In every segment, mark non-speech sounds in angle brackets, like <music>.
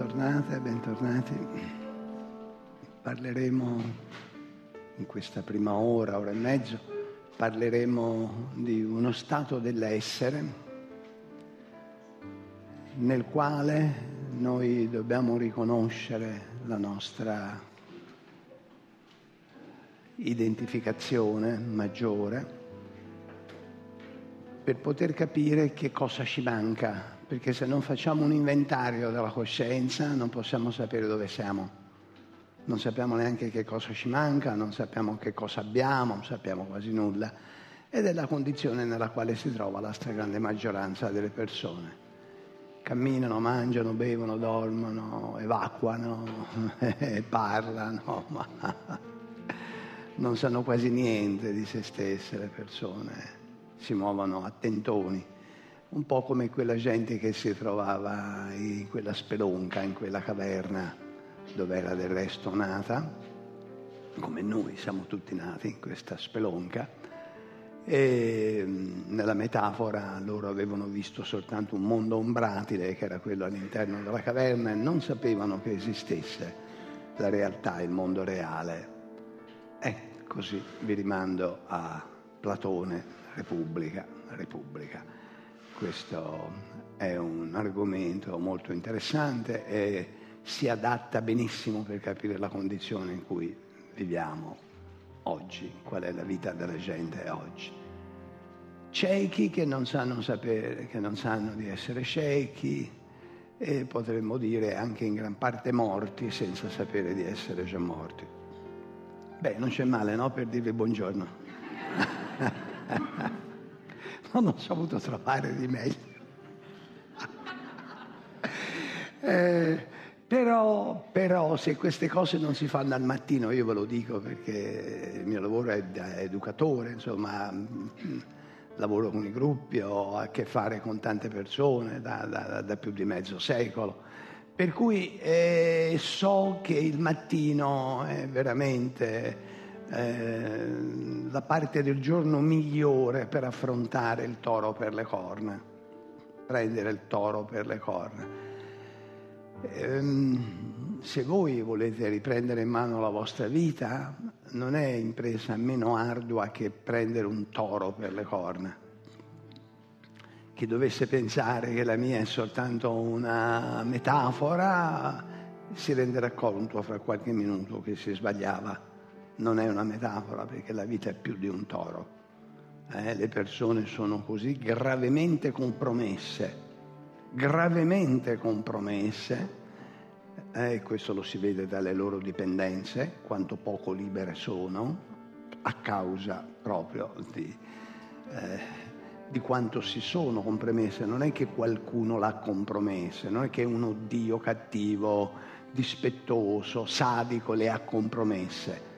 Bentornate, bentornati. Parleremo in questa prima ora, ora e mezzo, parleremo di uno stato dell'essere nel quale noi dobbiamo riconoscere la nostra identificazione maggiore per poter capire che cosa ci manca perché se non facciamo un inventario della coscienza non possiamo sapere dove siamo. Non sappiamo neanche che cosa ci manca, non sappiamo che cosa abbiamo, non sappiamo quasi nulla. Ed è la condizione nella quale si trova la stragrande maggioranza delle persone. Camminano, mangiano, bevono, dormono, evacuano, <laughs> parlano, ma non sanno quasi niente di se stesse le persone, si muovono a tentoni un po' come quella gente che si trovava in quella spelonca, in quella caverna dove era del resto nata, come noi siamo tutti nati in questa spelonca. E nella metafora loro avevano visto soltanto un mondo ombratile che era quello all'interno della caverna e non sapevano che esistesse la realtà, il mondo reale. E così vi rimando a Platone, Repubblica, Repubblica. Questo è un argomento molto interessante e si adatta benissimo per capire la condizione in cui viviamo oggi, qual è la vita della gente oggi. Ciechi che non sanno sapere, che non sanno di essere ciechi e potremmo dire anche in gran parte morti senza sapere di essere già morti. Beh, non c'è male, no? Per dirvi buongiorno. <laughs> non ho saputo trovare di meglio. <laughs> eh, però, però, se queste cose non si fanno al mattino, io ve lo dico perché il mio lavoro è da educatore, insomma, lavoro con i gruppi, ho a che fare con tante persone da, da, da più di mezzo secolo. Per cui eh, so che il mattino è veramente la parte del giorno migliore per affrontare il toro per le corna, prendere il toro per le corna. Eh, se voi volete riprendere in mano la vostra vita, non è impresa meno ardua che prendere un toro per le corna. Chi dovesse pensare che la mia è soltanto una metafora, si renderà conto fra qualche minuto che si sbagliava non è una metafora perché la vita è più di un toro. Eh, le persone sono così gravemente compromesse, gravemente compromesse, e eh, questo lo si vede dalle loro dipendenze, quanto poco libere sono, a causa proprio di, eh, di quanto si sono compromesse. Non è che qualcuno l'ha compromesse, non è che uno Dio cattivo, dispettoso, sadico le ha compromesse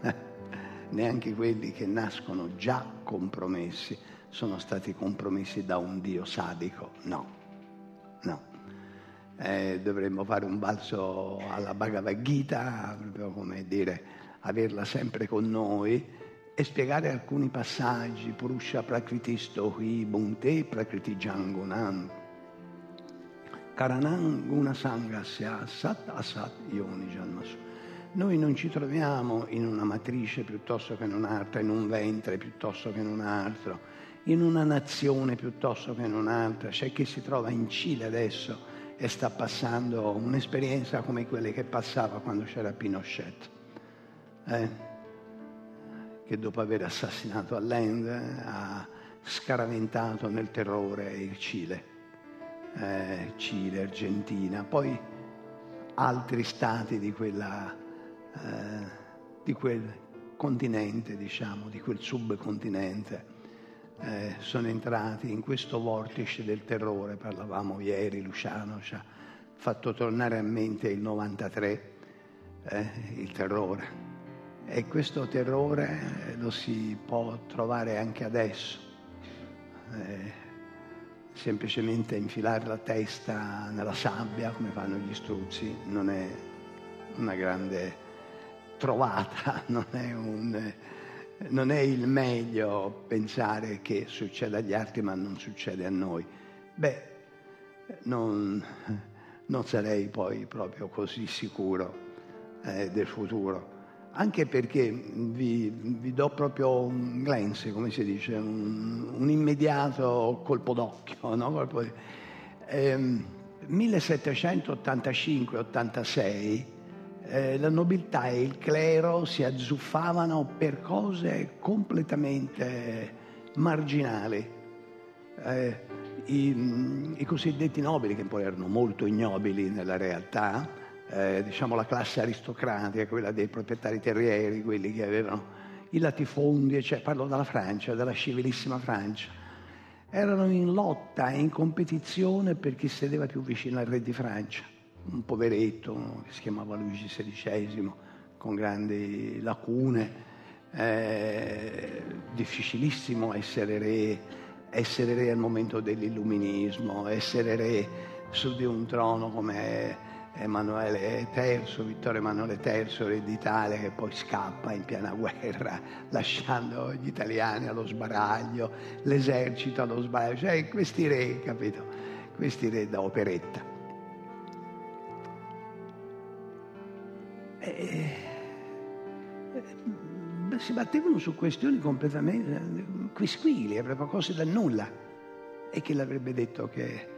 <laughs> neanche quelli che nascono già compromessi sono stati compromessi da un Dio sadico. No, no. Eh, dovremmo fare un balzo alla Bhagavad Gita, proprio come dire, averla sempre con noi e spiegare alcuni passaggi. Purusha prakritisto hi bunte prakriti jangunan. Karanang guna sangasya sat asat yoni janmasu. Noi non ci troviamo in una matrice piuttosto che in un'altra, in un ventre piuttosto che in un altro, in una nazione piuttosto che in un'altra. C'è chi si trova in Cile adesso e sta passando un'esperienza come quelle che passava quando c'era Pinochet, eh? che dopo aver assassinato Allende ha scaraventato nel terrore il Cile, eh, Cile, Argentina, poi altri stati di, quella, eh, di quel continente, diciamo, di quel subcontinente eh, sono entrati in questo vortice del terrore, parlavamo ieri, Luciano ci ha fatto tornare a mente il 93, eh, il terrore. E questo terrore lo si può trovare anche adesso. Eh, semplicemente infilare la testa nella sabbia come fanno gli struzzi non è una grande trovata, <laughs> non è un non è il meglio pensare che succeda agli altri ma non succede a noi. Beh, non, non sarei poi proprio così sicuro eh, del futuro, anche perché vi, vi, do proprio un glance, come si dice, un, un immediato colpo d'occhio. <laughs> No? Colpo di... eh, 1785-86 eh, la nobiltà e il clero si azzuffavano per cose completamente marginali. Eh, i, i, cosiddetti nobili, che poi erano molto ignobili nella realtà, eh, diciamo la classe aristocratica, quella dei proprietari terrieri, quelli che avevano i latifondi, cioè, parlo della Francia, della civilissima Francia, erano in lotta e in competizione per chi sedeva più vicino al re di Francia un poveretto che si chiamava Luigi XVI, con grandi lacune, eh, difficilissimo essere re, essere re al momento dell'illuminismo, essere re su di un trono come Emanuele III, Vittorio Emanuele III, re d'Italia, che poi scappa in piena guerra, <laughs> lasciando gli italiani allo sbaraglio, l'esercito allo sbaraglio, cioè questi re, capito? Questi re da operetta. Eh, eh, si battevano su questioni completamente quisquili, proprio cose da nulla. E chi l'avrebbe detto che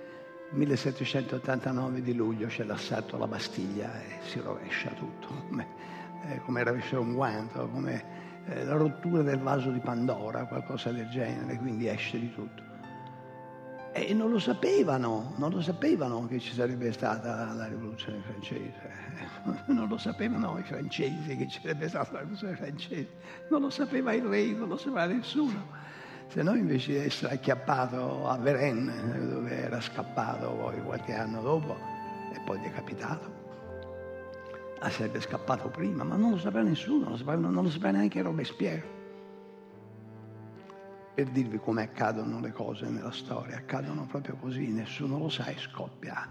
1789 di luglio c'è l'assalto alla Bastiglia e si rovescia tutto, come, eh, come rovesciare un guanto, come eh, la rottura del vaso di Pandora, qualcosa del genere, quindi esce di tutto. E non lo sapevano, non lo sapevano che ci sarebbe stata la rivoluzione francese. <laughs> Non lo sapevano i francesi che ci sarebbe stata la rivoluzione francese. Non lo sapeva il re, non lo sapeva nessuno. Se no invece di essere acchiappato a Varennes, dove era scappato poi qualche anno dopo, e poi decapitato, ah, sarebbe scappato prima, ma non lo sapeva nessuno, non lo sapeva, non lo sapeva neanche Robespierre per dirvi come accadono le cose nella storia. Accadono proprio così, nessuno lo sa e scoppia.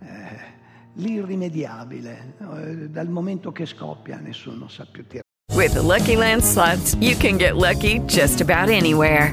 Eh, l'irrimediabile, eh, dal momento che scoppia nessuno sa più tirare. With the Lucky Land slots, you can get lucky just about anywhere.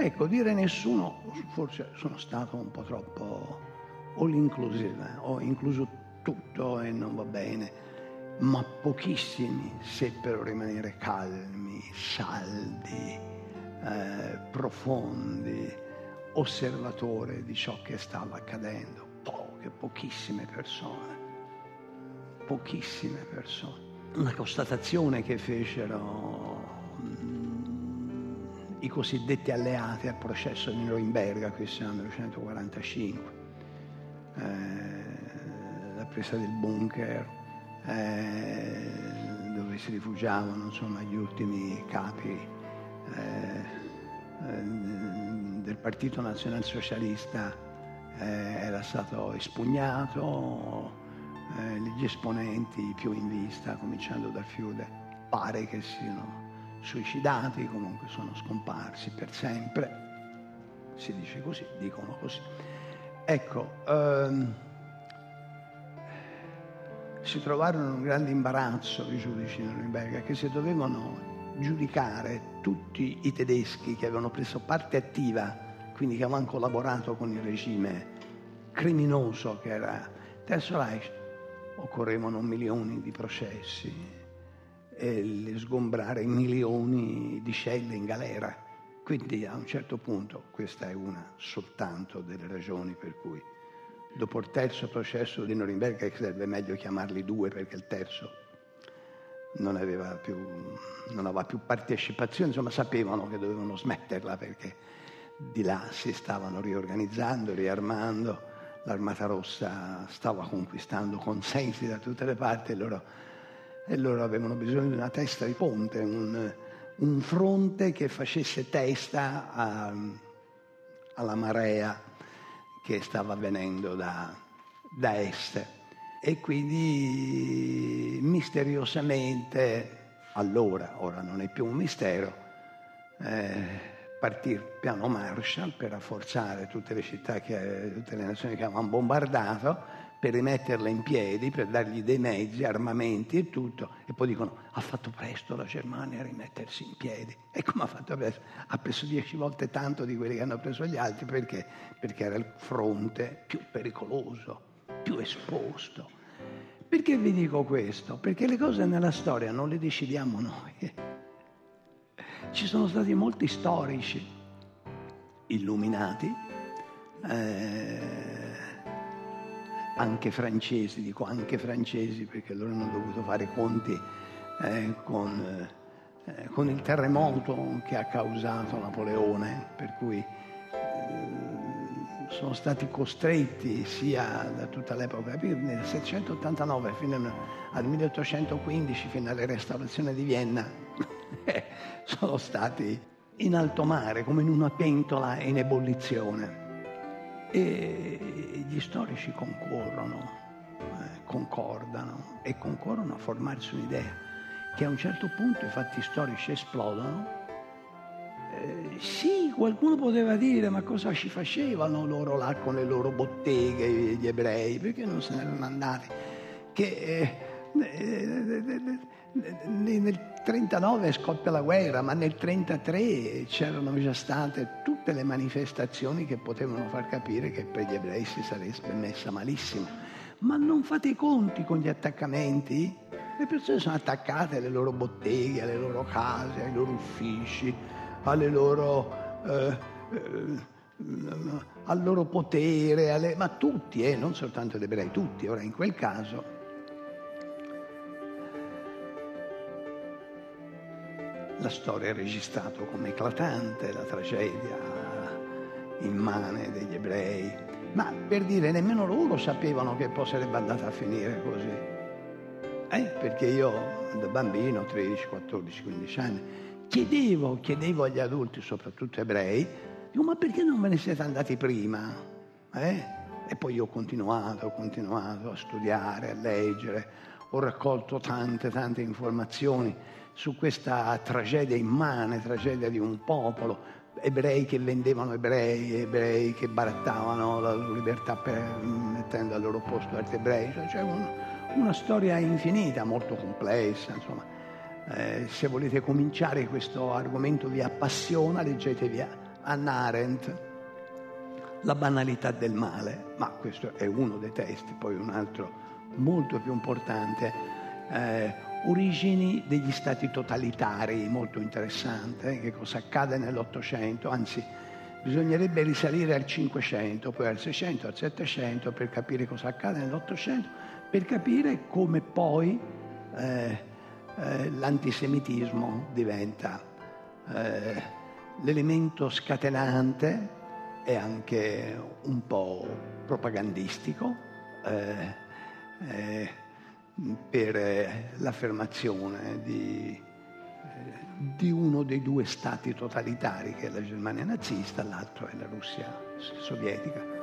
Ecco, dire nessuno, forse sono stato un po' troppo all inclusive, ho incluso tutto e non va bene, ma pochissimi seppero rimanere calmi, saldi, eh, profondi, osservatori di ciò che stava accadendo. Poche, pochissime persone, pochissime persone. Una constatazione che fecero i cosiddetti alleati al processo di Norimberga, questo è il 1945, eh, la presa del bunker, eh, dove si rifugiavano insomma, gli ultimi capi eh, eh del Partito Nazionalsocialista, eh, era stato espugnato, eh, gli esponenti più in vista, cominciando dal Fiude, pare che siano suicidati, comunque sono scomparsi per sempre. Si dice così, dicono così. Ecco, ehm, si trovarono in un grande imbarazzo i giudici di Norimberga che se dovevano giudicare tutti i tedeschi che avevano preso parte attiva, quindi che avevano collaborato con il regime criminoso che era Terzo Reich, occorrevano milioni di processi e sgombrare milioni di celle in galera. Quindi a un certo punto questa è una soltanto delle ragioni per cui dopo il terzo processo di Norimberga, che sarebbe meglio chiamarli due perché il terzo non aveva più, non aveva più partecipazione, insomma sapevano che dovevano smetterla perché di là si stavano riorganizzando, riarmando, l'Armata Rossa stava conquistando consensi da tutte le parti e loro, e loro avevano bisogno di una testa di ponte, un, un fronte che facesse testa a, alla marea che stava avvenendo da, da est. E quindi misteriosamente, allora, ora non è più un mistero, eh, partì il piano Marshall per rafforzare tutte le città, che, tutte le nazioni che avevano bombardato, per rimetterle in piedi, per dargli dei mezzi, armamenti e tutto. E poi dicono, ha fatto presto la Germania a rimettersi in piedi. E come ha fatto presto? Ha preso dieci volte tanto di quelli che hanno preso gli altri, perché? Perché era il fronte più pericoloso, più esposto. Perché vi dico questo? Perché le cose nella storia non le decidiamo noi. Ci sono stati molti storici illuminati, eh, anche francesi, dico anche francesi perché loro hanno dovuto fare conti eh, con, eh, con, il terremoto che ha causato Napoleone, per cui eh, sono stati costretti sia da tutta l'epoca, nel 789 fino al 1815, fino alla restaurazione di Vienna, <laughs> sono stati in alto mare, come in una pentola in ebollizione. E gli storici concorrono, eh, concordano e concorrono a formarsi un'idea che a un certo punto i fatti storici esplodono. Eh, sì, qualcuno poteva dire, ma cosa ci facevano loro là con le loro botteghe, gli ebrei, perché non se ne erano andati? Che eh, nel 39 scoppia la guerra, ma nel 33 c'erano già state tutte le manifestazioni che potevano far capire che per gli ebrei si sarebbe messa malissimo. Ma non fate i conti con gli attaccamenti? Le persone sono attaccate alle loro botteghe, alle loro case, ai loro uffici, alle loro, eh, eh, al loro potere, alle... ma tutti, eh, non soltanto gli ebrei, tutti. Ora in quel caso la storia ha registrato come eclatante la tragedia immane degli ebrei, ma per dire nemmeno loro sapevano che poi sarebbe andata a finire così. Eh, perché io da bambino, 13, 14, 15 anni, chiedevo, chiedevo agli adulti, soprattutto ebrei, dico ma perché non ve ne siete andati prima? Eh? E poi ho continuato, ho continuato a studiare, a leggere, ho raccolto tante, tante informazioni su questa tragedia immane, tragedia di un popolo, ebrei che vendevano ebrei, ebrei che barattavano la libertà per, mettendo al loro posto altri ebrei, cioè, c'è un, una storia infinita, molto complessa, insomma. Eh, se volete cominciare questo argomento vi appassiona, leggetevi Anna Arendt, La banalità del male, ma questo è uno dei testi, poi un altro molto più importante, eh, origini degli stati totalitari, molto interessante, eh, che cosa accade nell'Ottocento, anzi bisognerebbe risalire al Cinquecento, poi al Seicento, al Settecento per capire cosa accade nell'Ottocento, per capire come poi eh, eh, l'antisemitismo diventa eh, l'elemento scatenante e anche un po' propagandistico eh, per eh, l'affermazione di, eh, di, uno dei due stati totalitari, che è la Germania nazista, l'altro è la Russia sovietica.